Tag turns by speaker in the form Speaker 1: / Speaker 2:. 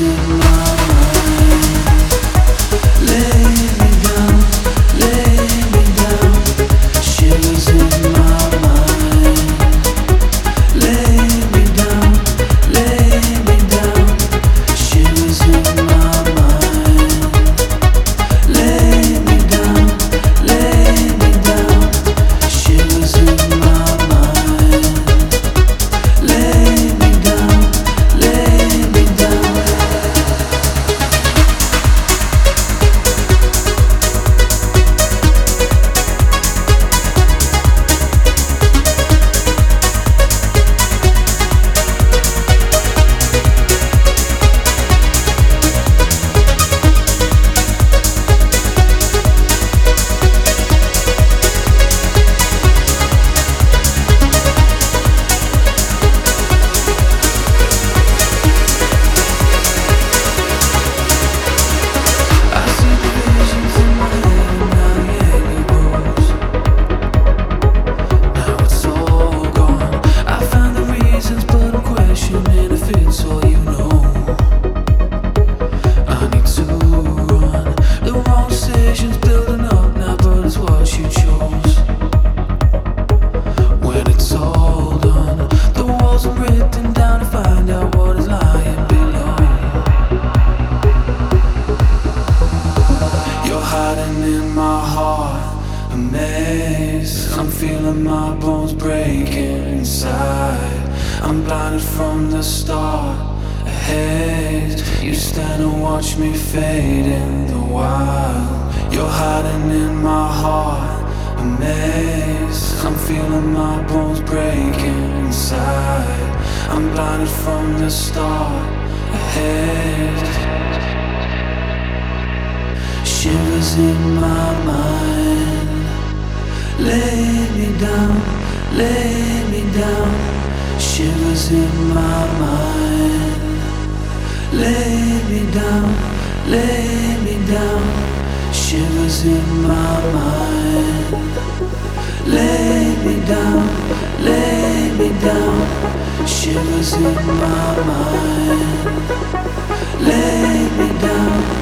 Speaker 1: to I'm feeling my bones breaking inside. I'm blinded from the start ahead. Shivers in my mind. Lay me down, lay me down. Shivers in my mind. Lay me down, lay me down. Shivers in my mind. Lay me down, lay me down, shivers in my mind. Lay me down.